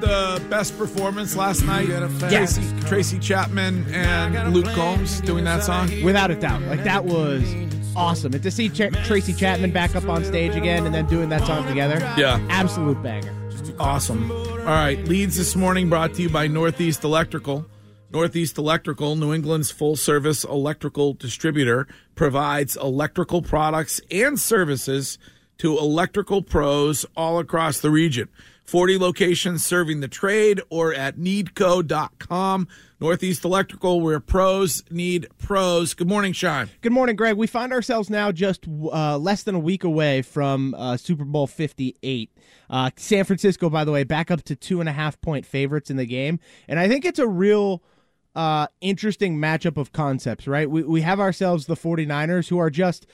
the best performance last night? Yes. Tracy, Tracy Chapman and Luke Combs doing that song? Without a doubt. Like, that was awesome. And to see Ch- Tracy Chapman back up on stage again and then doing that song together, Yeah. absolute banger. Awesome. All right. Leads this morning brought to you by Northeast Electrical. Northeast Electrical, New England's full service electrical distributor, provides electrical products and services to electrical pros all across the region. 40 locations serving the trade or at needco.com. Northeast Electrical, where pros need pros. Good morning, Sean. Good morning, Greg. We find ourselves now just uh, less than a week away from uh, Super Bowl 58. Uh, San Francisco, by the way, back up to two and a half point favorites in the game. And I think it's a real uh, interesting matchup of concepts, right? We, we have ourselves the 49ers, who are just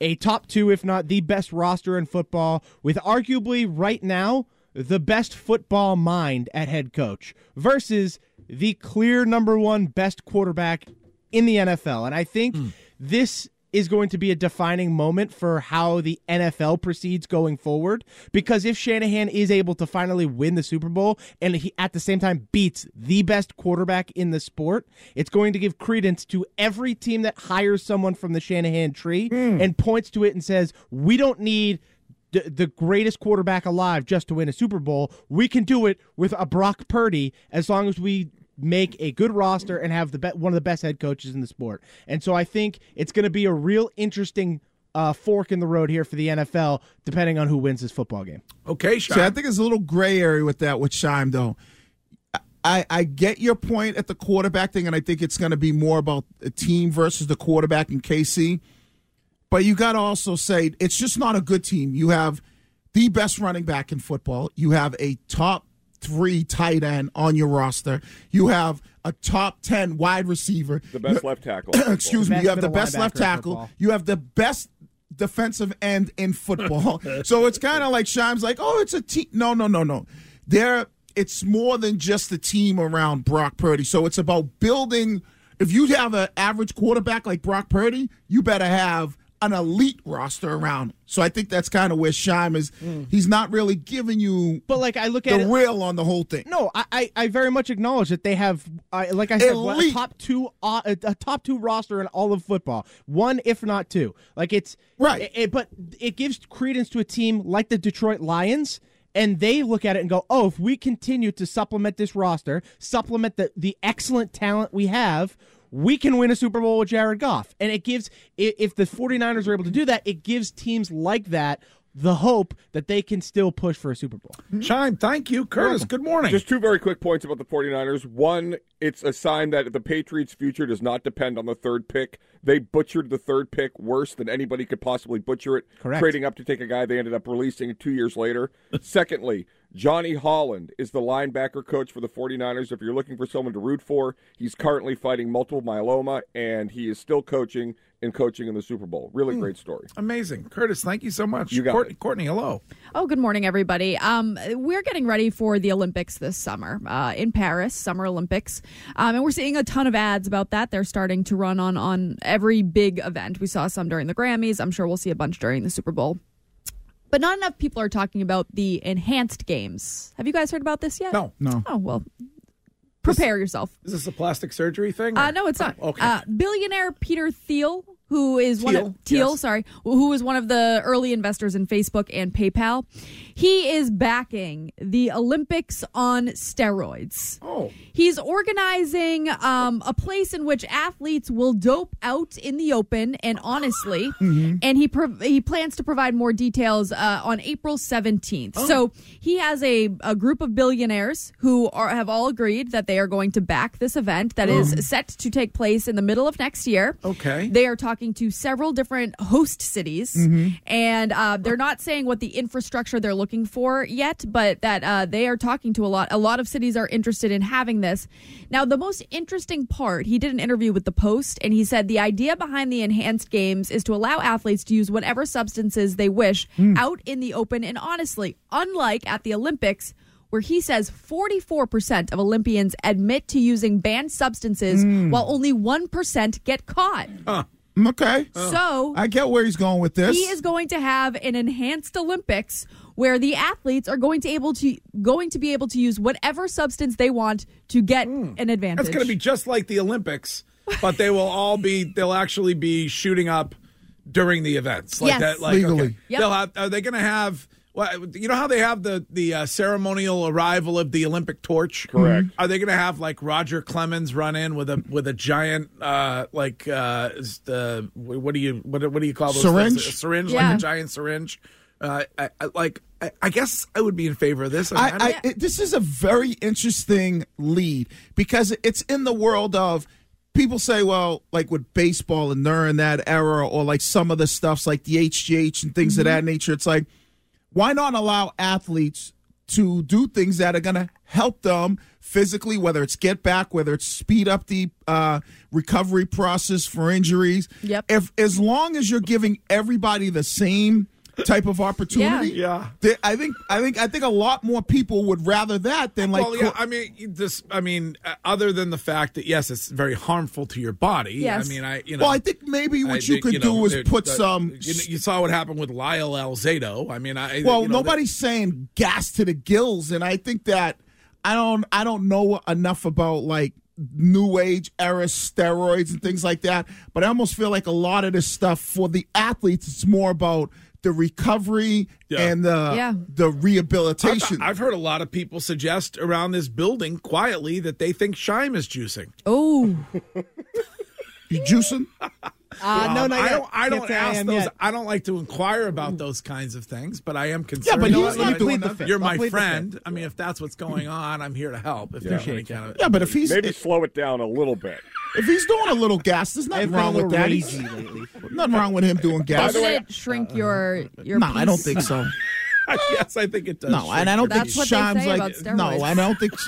a top two, if not the best roster in football, with arguably right now the best football mind at head coach, versus the clear number one best quarterback in the NFL. And I think hmm. this is going to be a defining moment for how the NFL proceeds going forward. Because if Shanahan is able to finally win the Super Bowl and he at the same time beats the best quarterback in the sport, it's going to give credence to every team that hires someone from the Shanahan tree hmm. and points to it and says, we don't need the, the greatest quarterback alive just to win a Super Bowl. We can do it with a Brock Purdy as long as we make a good roster and have the be- one of the best head coaches in the sport. And so I think it's going to be a real interesting uh, fork in the road here for the NFL, depending on who wins this football game. Okay, Sean. See, I think there's a little gray area with that with Shime, though. I, I get your point at the quarterback thing, and I think it's going to be more about the team versus the quarterback in KC. But you got to also say it's just not a good team. You have the best running back in football. You have a top three tight end on your roster. You have a top ten wide receiver. The best left tackle. Excuse me. You have the best left tackle. football. You have the best defensive end in football. so it's kind of like Shime's like, oh, it's a team. No, no, no, no. There, it's more than just the team around Brock Purdy. So it's about building. If you have an average quarterback like Brock Purdy, you better have an elite roster around. him. So I think that's kind of where Shime is. He's not really giving you But like I look at the it, real on the whole thing. No, I, I, I very much acknowledge that they have, uh, like I said, Elite. top two, uh, a, a top two roster in all of football. One, if not two. Like it's Right. it- it- but it gives credence to a team like the Detroit Lions. And they look at it and go, "Oh, if we continue to supplement this roster, supplement the the excellent talent we have, we can win a Super Bowl with Jared Goff." And it gives if the 49ers are able to do that, it gives teams like that the hope that they can still push for a Super Bowl. Shime, thank you. Curtis, good morning. Just two very quick points about the 49ers. One, it's a sign that the Patriots' future does not depend on the third pick. They butchered the third pick worse than anybody could possibly butcher it. Correct. Trading up to take a guy they ended up releasing two years later. Secondly, Johnny Holland is the linebacker coach for the 49ers. If you're looking for someone to root for, he's currently fighting multiple myeloma, and he is still coaching and coaching in the Super Bowl. Really great story. Amazing. Curtis, thank you so much. You got Courtney, it. Courtney, hello. Oh, good morning, everybody. Um, we're getting ready for the Olympics this summer uh, in Paris, Summer Olympics, um, and we're seeing a ton of ads about that. They're starting to run on on every big event. We saw some during the Grammys. I'm sure we'll see a bunch during the Super Bowl. But not enough people are talking about the enhanced games. Have you guys heard about this yet? No. No. Oh well, prepare yourself. Is this a plastic surgery thing? Uh, no, it's not. Oh, okay. Uh, billionaire Peter Thiel, who is one Thiel, of Thiel, yes. sorry, who was one of the early investors in Facebook and PayPal. He is backing the Olympics on steroids. oh. He's organizing um, a place in which athletes will dope out in the open and honestly, Mm-hmm. and he prov- he plans to provide more details uh, on April seventeenth. Oh. So he has a, a group of billionaires who are have all agreed that they are going to back this event that is set to take place in the middle of next year. Oh. Okay. they are talking to several different host cities, Mm-hmm. and uh, they're not saying what the infrastructure they're looking for yet, but that uh, they are talking to a lot. A lot of cities are interested in having this. Now, the most interesting part, he did an interview with the Post, and he said the idea behind the enhanced games is to allow athletes to use whatever substances they wish out in the open. And honestly, unlike at the Olympics. Where he says 44% of Olympians admit to using banned substances while only 1% get caught. Okay. Oh. So I get where he's going with this. he is going to have an enhanced Olympics where the athletes are going to able to going to be able to use whatever substance they want to get hmm. an advantage. That's going to be just like the Olympics, but they will all be. They'll actually be shooting up during the events, like Yes. that. Like, Legally. okay. Yep. They'll have. Are they going to have? Well, you know how they have the the uh, ceremonial arrival of the Olympic torch. Correct. Are they going to have like Roger Clemens run in with a with a giant uh like uh the what do you what, what do you call those Syringe? things? A syringe Yeah. like a giant syringe. Uh, I, I, like I, I guess I would be in favor of this. I, don't- I, it, this is a very interesting lead because it's in the world of people say, well, like with baseball and during that era, or like some of the stuffs like the HGH and things of that nature. It's like, why not allow athletes to do things that are going to help them physically, whether it's get back, whether it's speed up the uh, recovery process for injuries. Yep. If as long as you're giving everybody the same type of opportunity, Yeah. th- I think I think I think a lot more people would rather that than like well, yeah, I mean, you- this. I mean, uh, other than the fact that yes, it's very harmful to your body. Yes. I mean, I you know. well, I think maybe what I you think, could know, do is put the- some. You, you saw what happened with Lyle Alzado. I mean, I well, you know, nobody's saying gas to the gills, and I think that I don't I don't know enough about like new age era steroids and things like that, but I almost feel like a lot of this stuff for the athletes, it's more about the recovery Yeah. and the Yeah. the I've, rehabilitation. I've heard a lot of people suggest around this building quietly that they think Shime is juicing. oh, you juicing? Uh, no, Um, not I don't. I don't say I ask those. yet. I don't like to inquire about those kinds of things, but I am concerned. Yeah, but about he's not You're- doing the that. fifth. You're my plead the friend. fifth. I mean, if that's what's going on, I'm here to help. If there's any kind of Yeah, but if he's Maybe if, slow it down a little bit. if he's doing a little gas, there's nothing wrong with that. He's- lately. Nothing wrong with him doing gas. doesn't it shrink your your? No, I don't think so. yes, I think it does. No, and I don't think what Shime's like no, I don't think.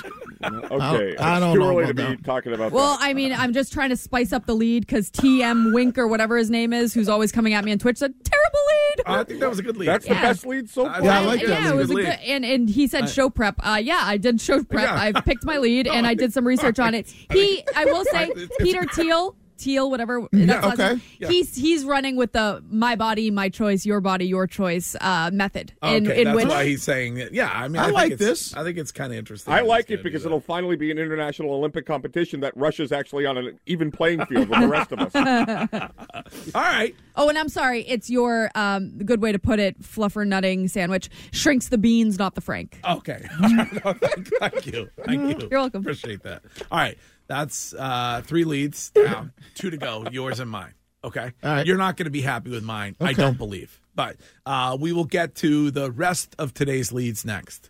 Okay, I don't it's too know early to be that. talking about Well, that. I mean, I'm just trying to spice up the lead because TM Wink or whatever his name is, who's always coming at me on Twitch, said terrible lead. I think that was a good lead. That's the best lead so I- far. Yeah, I like that yeah, it was a Good good. lead. And and he said show prep. Uh, yeah, I did show prep. Yeah. I picked my lead and I did some research on it. He, I will say, Peter Thiel. Teal, whatever. That's last okay. Yeah. He's he's running with the my body, my choice, your body, your choice uh, method. Okay, in in that's which why he's saying that. Yeah, I mean, I think like this. I think it's kind of interesting. I like it because it'll finally be an international Olympic competition that Russia's actually on an even playing field with the rest of us. All right. Oh, and I'm sorry, it's your um, good way to put it, fluffer nutting sandwich shrinks the beans, not the Frank. Okay. No, thank, thank you. Thank you. You're welcome. Appreciate that. All right. That's uh, three leads down, two to go, yours and mine. Okay. All right. You're not going to be happy with mine. I don't believe. But uh, we will get to the rest of today's leads next.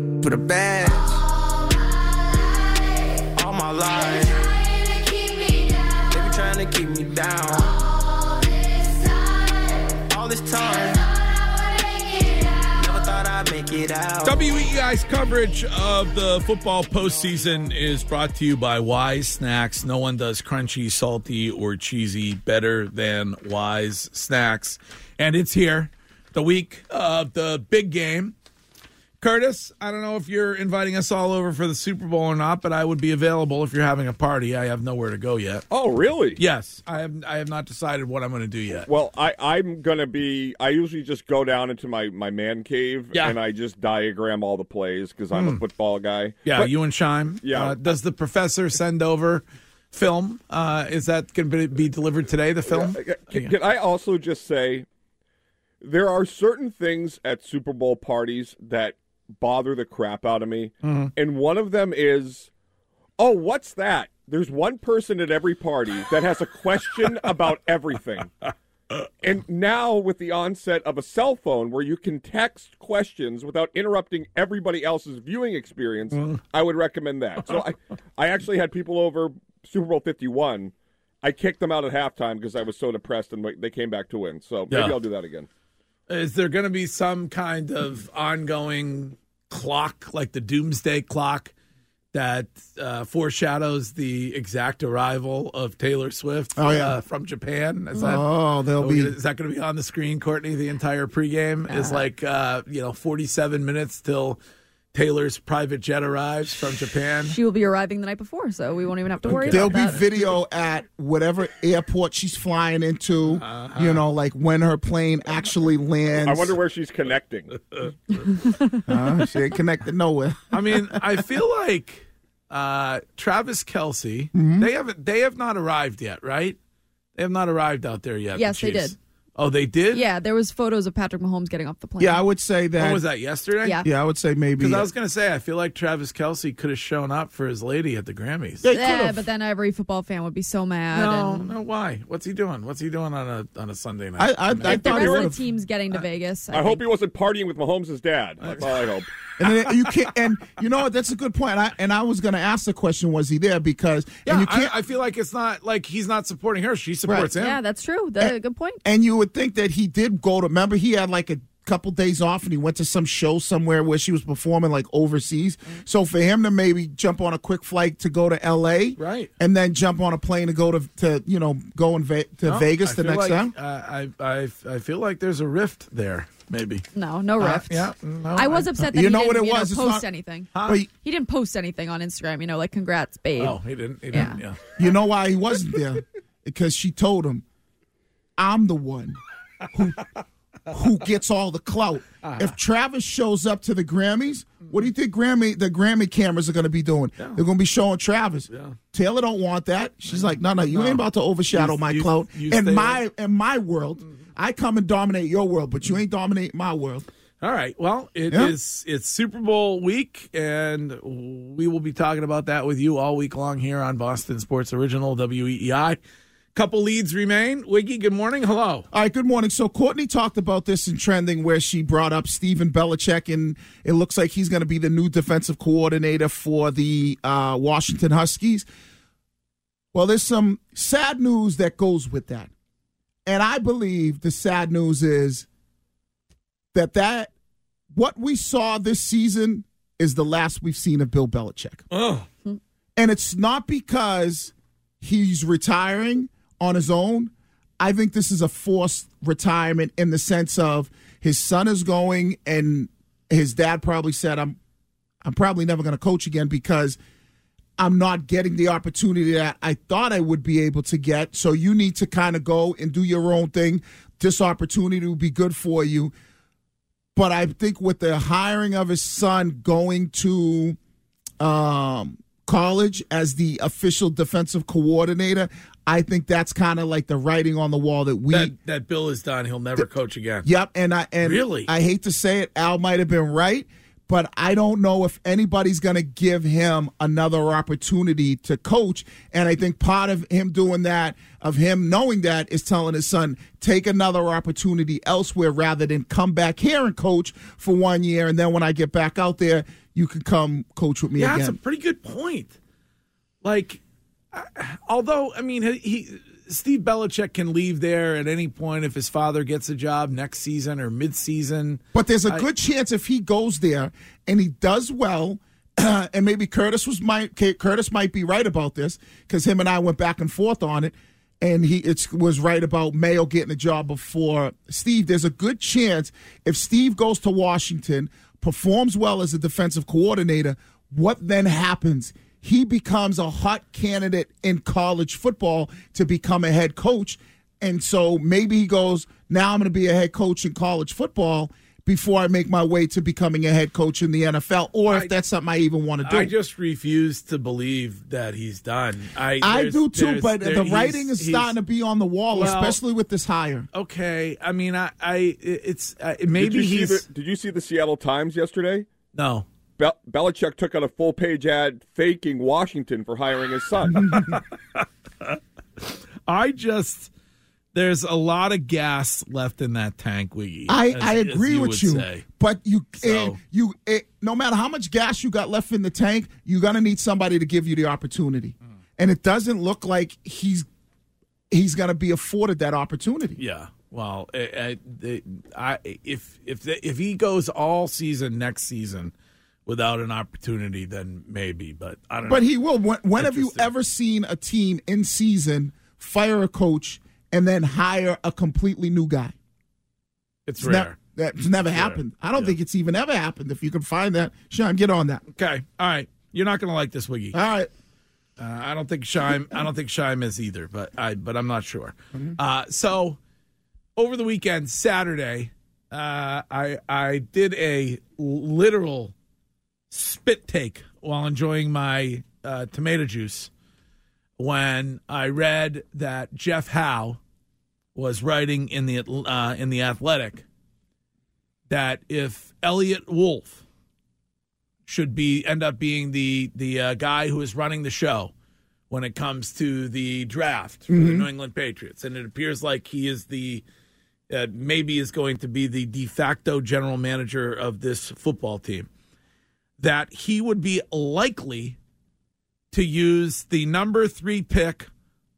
For the bad. All my life. They be trying to keep me down. All this time. Never thought I'd make it out. WEEI's coverage of the football postseason is brought to you by Wise Snacks. No one does crunchy, salty, or cheesy better than Wise Snacks. And it's here, the week of the big game. Curtis, I don't know if you're inviting us all over for the Super Bowl or not, but I would be available if you're having a party. I have nowhere to go yet. Oh, really? Yes, I have. I have not decided what I'm going to do yet. Well, I, I'm gonna be. I usually just go down into my, my man cave Yeah. and I just diagram all the plays because I'm a Hmm. football guy. Yeah, But- you and Shime. Yeah. Uh, does the professor send over film? Uh, is that going to be delivered today? The film? Can, can I also just say there are certain things at Super Bowl parties that bother the crap out of me, Mhm. and one of them is, oh, what's that? There's one person at every party that has a question about everything. And now, with the onset of a cell phone where you can text questions without interrupting everybody else's viewing experience, I would recommend that. So, I, I actually had people over Super Bowl 51. I kicked them out at halftime because I was so depressed and they came back to win. So, maybe Yeah. I'll do that again. Is there going to be some kind of ongoing clock, like the doomsday clock, that uh, foreshadows the exact arrival of Taylor Swift Oh, yeah. uh, from Japan? Is that, Oh, there'll be- gonna- is that going to be on the screen, Courtney? The entire pregame is like, uh, you know, 47 minutes till Taylor's private jet arrives from Japan. She will be arriving the night before, so we won't even have to worry There'll about be that. video at whatever airport she's flying into. Uh-huh. You know, like when her plane actually lands. I wonder where she's connecting. Uh, she ain't connected nowhere. I mean, I feel like uh, Travis Kelce. Mm-hmm. They haven't. They have not arrived yet, right? They have not arrived out there yet. the Yes, they did. Oh, they did. Yeah, there was photos of Patrick Mahomes getting off the plane. Yeah, I would say that. When was that yesterday? Yeah. Yeah, I would say maybe. Because I was going to say, I feel like Travis Kelce could have shown up for his lady at the Grammys. Yeah, but then every football fan would be so mad. no, and no, why? What's he doing? What's he doing on a on a Sunday night? I- I- I if the rest of the team's getting to Vegas, I, I hope he wasn't partying with Mahomes' dad. That's all I hope. And then you can't. And you know what? That's a good point. I, and I was going to ask the question: Was he there? Because yeah, and you can't. I, I feel like it's not like he's not supporting her. She supports him. yeah, that's true. The, good point. and you would think that he did go to. Remember, he had like a couple days off and he went to some show somewhere where she was performing like overseas. So for him to maybe jump on a quick flight to go to L.A. Right. and then jump on a plane to go to, to you know go in Ve- to No, Vegas I the next like, time. Uh, I, I I feel like there's a rift there. Maybe. No, no Uh, rift. yeah, no, I was I- upset that You he know didn't, what it you know, was? It's post not- anything. Huh? But He didn't post anything on Instagram. You know, like congrats, babe. Oh, he didn't. He Yeah. didn't. Yeah. you know why he wasn't there? because she told him, "I'm the one who who gets all the clout." Uh-huh. If Travis shows up to the Grammys, what do you think Grammy the Grammy cameras are going to be doing? They're going to be showing Travis. Taylor don't want that. She's like, "No, no, you ain't about to overshadow You- my you- clout you in my in my world. I come and dominate your world, but you ain't dominate my world." All right. Well, it is Yeah. it's Super Bowl week, and we will be talking about that with you all week long here on Boston Sports Original WEEI. Couple leads remain. Wiggy, good morning. Hello. All right, good morning. So Courtney talked about this in trending where she brought up Stephen Belichick, and it looks like he's going to be the new defensive coordinator for the uh, Washington Huskies. Well, there's some sad news that goes with that, and I believe the sad news is that that what we saw this season is the last we've seen of Bill Belichick. Oh, And it's not because he's retiring on his own. I think this is a forced retirement in the sense of his son is going and his dad probably said I'm I'm probably never going to coach again because I'm not getting the opportunity that I thought I would be able to get. So you need to kind of go and do your own thing. This opportunity will be good for you. But I think with the hiring of his son going to um, college as the official defensive coordinator, I think that's kind of like the writing on the wall that we. that, that Bill is done. He'll never coach again. Yep, and I and Really? I hate to say it, Al might have been right, but I don't know if anybody's going to give him another opportunity to coach. And I think part of him doing that, of him knowing that, is telling his son take another opportunity elsewhere rather than come back here and coach for one year, and then when I get back out there, you can come coach with me Yeah, again. that's a pretty good point. Like, although I mean, he, he Steve Belichick can leave there at any point if his father gets a job next season or mid-season. But there's a I- good chance if he goes there and he does well, and maybe Curtis was might Curtis might be right about this because him and I went back and forth on it, and he it was right about Mayo getting a job before Steve. There's a good chance if Steve goes to Washington, performs well as a defensive coordinator, what then happens? He becomes a hot candidate in college football to become a head coach. And so maybe he goes, now I'm going to be a head coach in college football before I make my way to becoming a head coach in the NFL, or if I- that's something I even want to do. I just refuse to believe that he's done. I I do too, but there- the writing is starting to be on the wall, Well- especially with this hire. Okay, I mean, I, I it's uh, Did maybe you, see he's the, did you see the Seattle Times yesterday? no. Bel- Belichick took out a full page ad faking Washington for hiring his son. I just there's a lot of gas left in that tank, Wiggy. I, as- I agree you with you, say. but you So- eh, you eh, no matter how much gas you got left in the tank, you're gonna need somebody to give you the opportunity, Hmm. and it doesn't look like he's he's gonna be afforded that opportunity. Yeah. Well, I, I, I, if if the, if he goes all season next season without an opportunity, then maybe. But I don't. But know. he will. When, when have you ever seen a team in season fire a coach and then hire a completely new guy? it's It's rare. ne- that's never It's happened. rare. I don't Yeah. think it's even ever happened. If you can find that, Sean, get on that. okay. All right. You're not going to like this, Wiggy. All right. Uh, I don't think Shime. I don't think Shime is either, but I. But I'm not sure. Uh, so over the weekend, Saturday, uh, I I did a literal spit take while enjoying my uh, tomato juice when I read that Jeff Howe was writing in the uh, in the Athletic that if Eliot Wolf should be end up being the the uh, guy who is running the show when it comes to the draft for the New England Patriots, and it appears like he is the uh, maybe is going to be the de facto general manager of this football team. That he would be likely to use the number three pick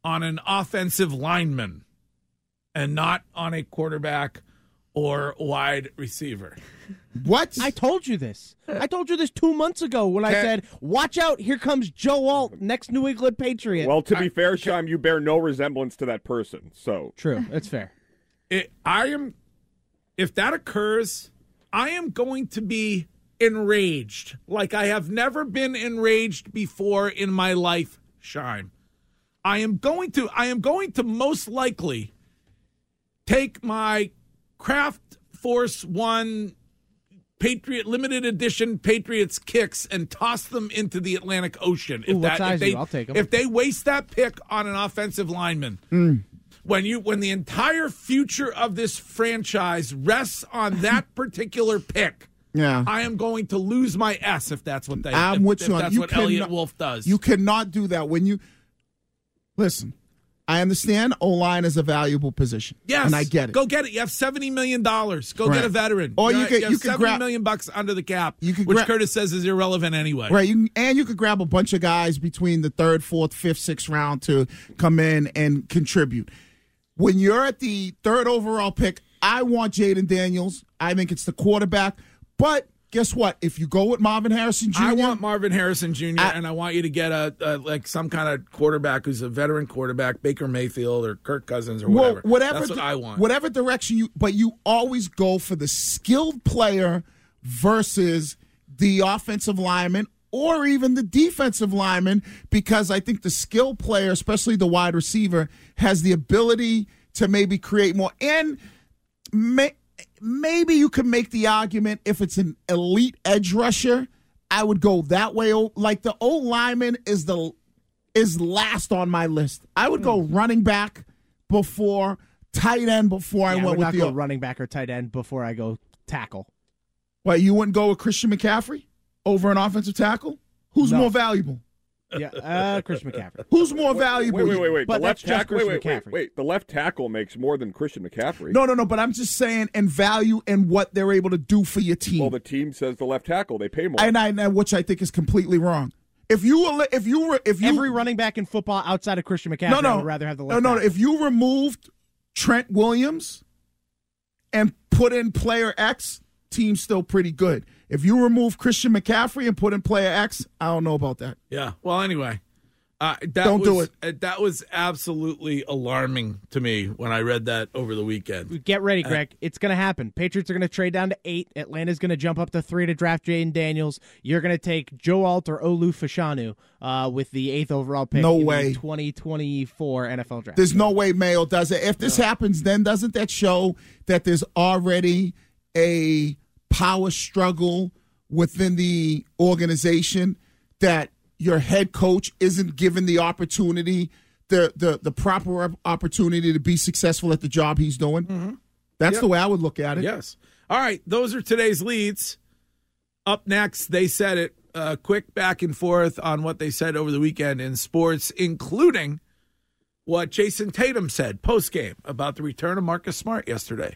on an offensive lineman and not on a quarterback or wide receiver. What? I told you this. I told you this two months ago when I said, "Watch out! Here comes Joe Alt, next New England Patriot." Well, to be fair, Shime, you bear no resemblance to that person. So true. That's fair. It, I am, if that occurs, I am going to be enraged like I have never been enraged before in my life. Shine. I am going to. I am going to most likely take my Craft Force One Patriot limited edition Patriots kicks and toss them into the Atlantic Ocean. Ooh, what that, size if they, you? I'll take 'em. If they waste that pick on an offensive lineman, hmm. when you when the entire future of this franchise rests on that particular pick, Yeah. I am going to lose my S if that's what they. I'm if, with if you on That's you what Eliot Wolf does. You cannot do that when you listen. I understand O line is a valuable position. Yes, and I get it. Go get it. You have seventy million dollars. Go Right. get a veteran. Or you could- have you seventy grab- million bucks under the cap, You could which gra- Curtis says is irrelevant anyway. Right, you can, and you could grab a bunch of guys between the third, fourth, fifth, sixth round to come in and contribute. When you're at the third overall pick, I want Jayden Daniels. I think it's the quarterback. But guess what? If you go with Marvin Harrison Jr., I want Marvin Harrison Jr. and I want you to get a, a like some kind of quarterback who's a veteran quarterback, Baker Mayfield or Kirk Cousins or whatever. Well, whatever That's what I want. Whatever direction you, but you always go for the skilled player versus the offensive lineman or even the defensive lineman because I think the skilled player, especially the wide receiver, has the ability to maybe create more. And may, maybe you could make the argument if it's an elite edge rusher, I would go that way. Oh, Like the old lineman is the is last on my list. I would go hmm. running back before tight end before I Yeah, I went would with not the. go running back or tight end before I go tackle. What you wouldn't go with Christian McCaffrey over an offensive tackle? Who's No. more valuable? Yeah, uh, Christian McCaffrey. Who's more valuable? wait, wait, wait, wait. But the left that's just tackle. Wait, wait, wait, McCaffrey. wait. The left tackle makes more than Christian McCaffrey. No, no, no. But I'm just saying, and value and what they're able to do for your team. Well, the team says the left tackle. They pay more. and I, and which I think is completely wrong. If you were, if you were, if you Every running back in football outside of Christian McCaffrey, no, no, I would rather have the no, left no. tackle. If you removed Trent Williams and put in player X, team's still pretty good. If you remove Christian McCaffrey and put in player X, I don't know about that. Yeah. Well, anyway, uh, that Don't do was, uh, that was absolutely alarming to me when I read that over the weekend. Get Uh, ready, Greg. it's going to happen. Patriots are going to trade down to eight. Atlanta's going to jump up to three to draft Jayden Daniels. You're going to take Joe Alt or Olu Fashanu uh, with the eighth overall pick. No in the way. 2024 NFL draft. There's no way Mayo does it. If this happens, then doesn't that show that there's already a power struggle within the organization that your head coach isn't given the opportunity, the the the proper opportunity to be successful at the job he's doing? That's Yep. the way I would look at it. Yes. All right. Those are today's leads. Up next, they said it. Uh, quick back and forth on what they said over the weekend in sports, including what Jayson Tatum said post game about the return of Marcus Smart yesterday.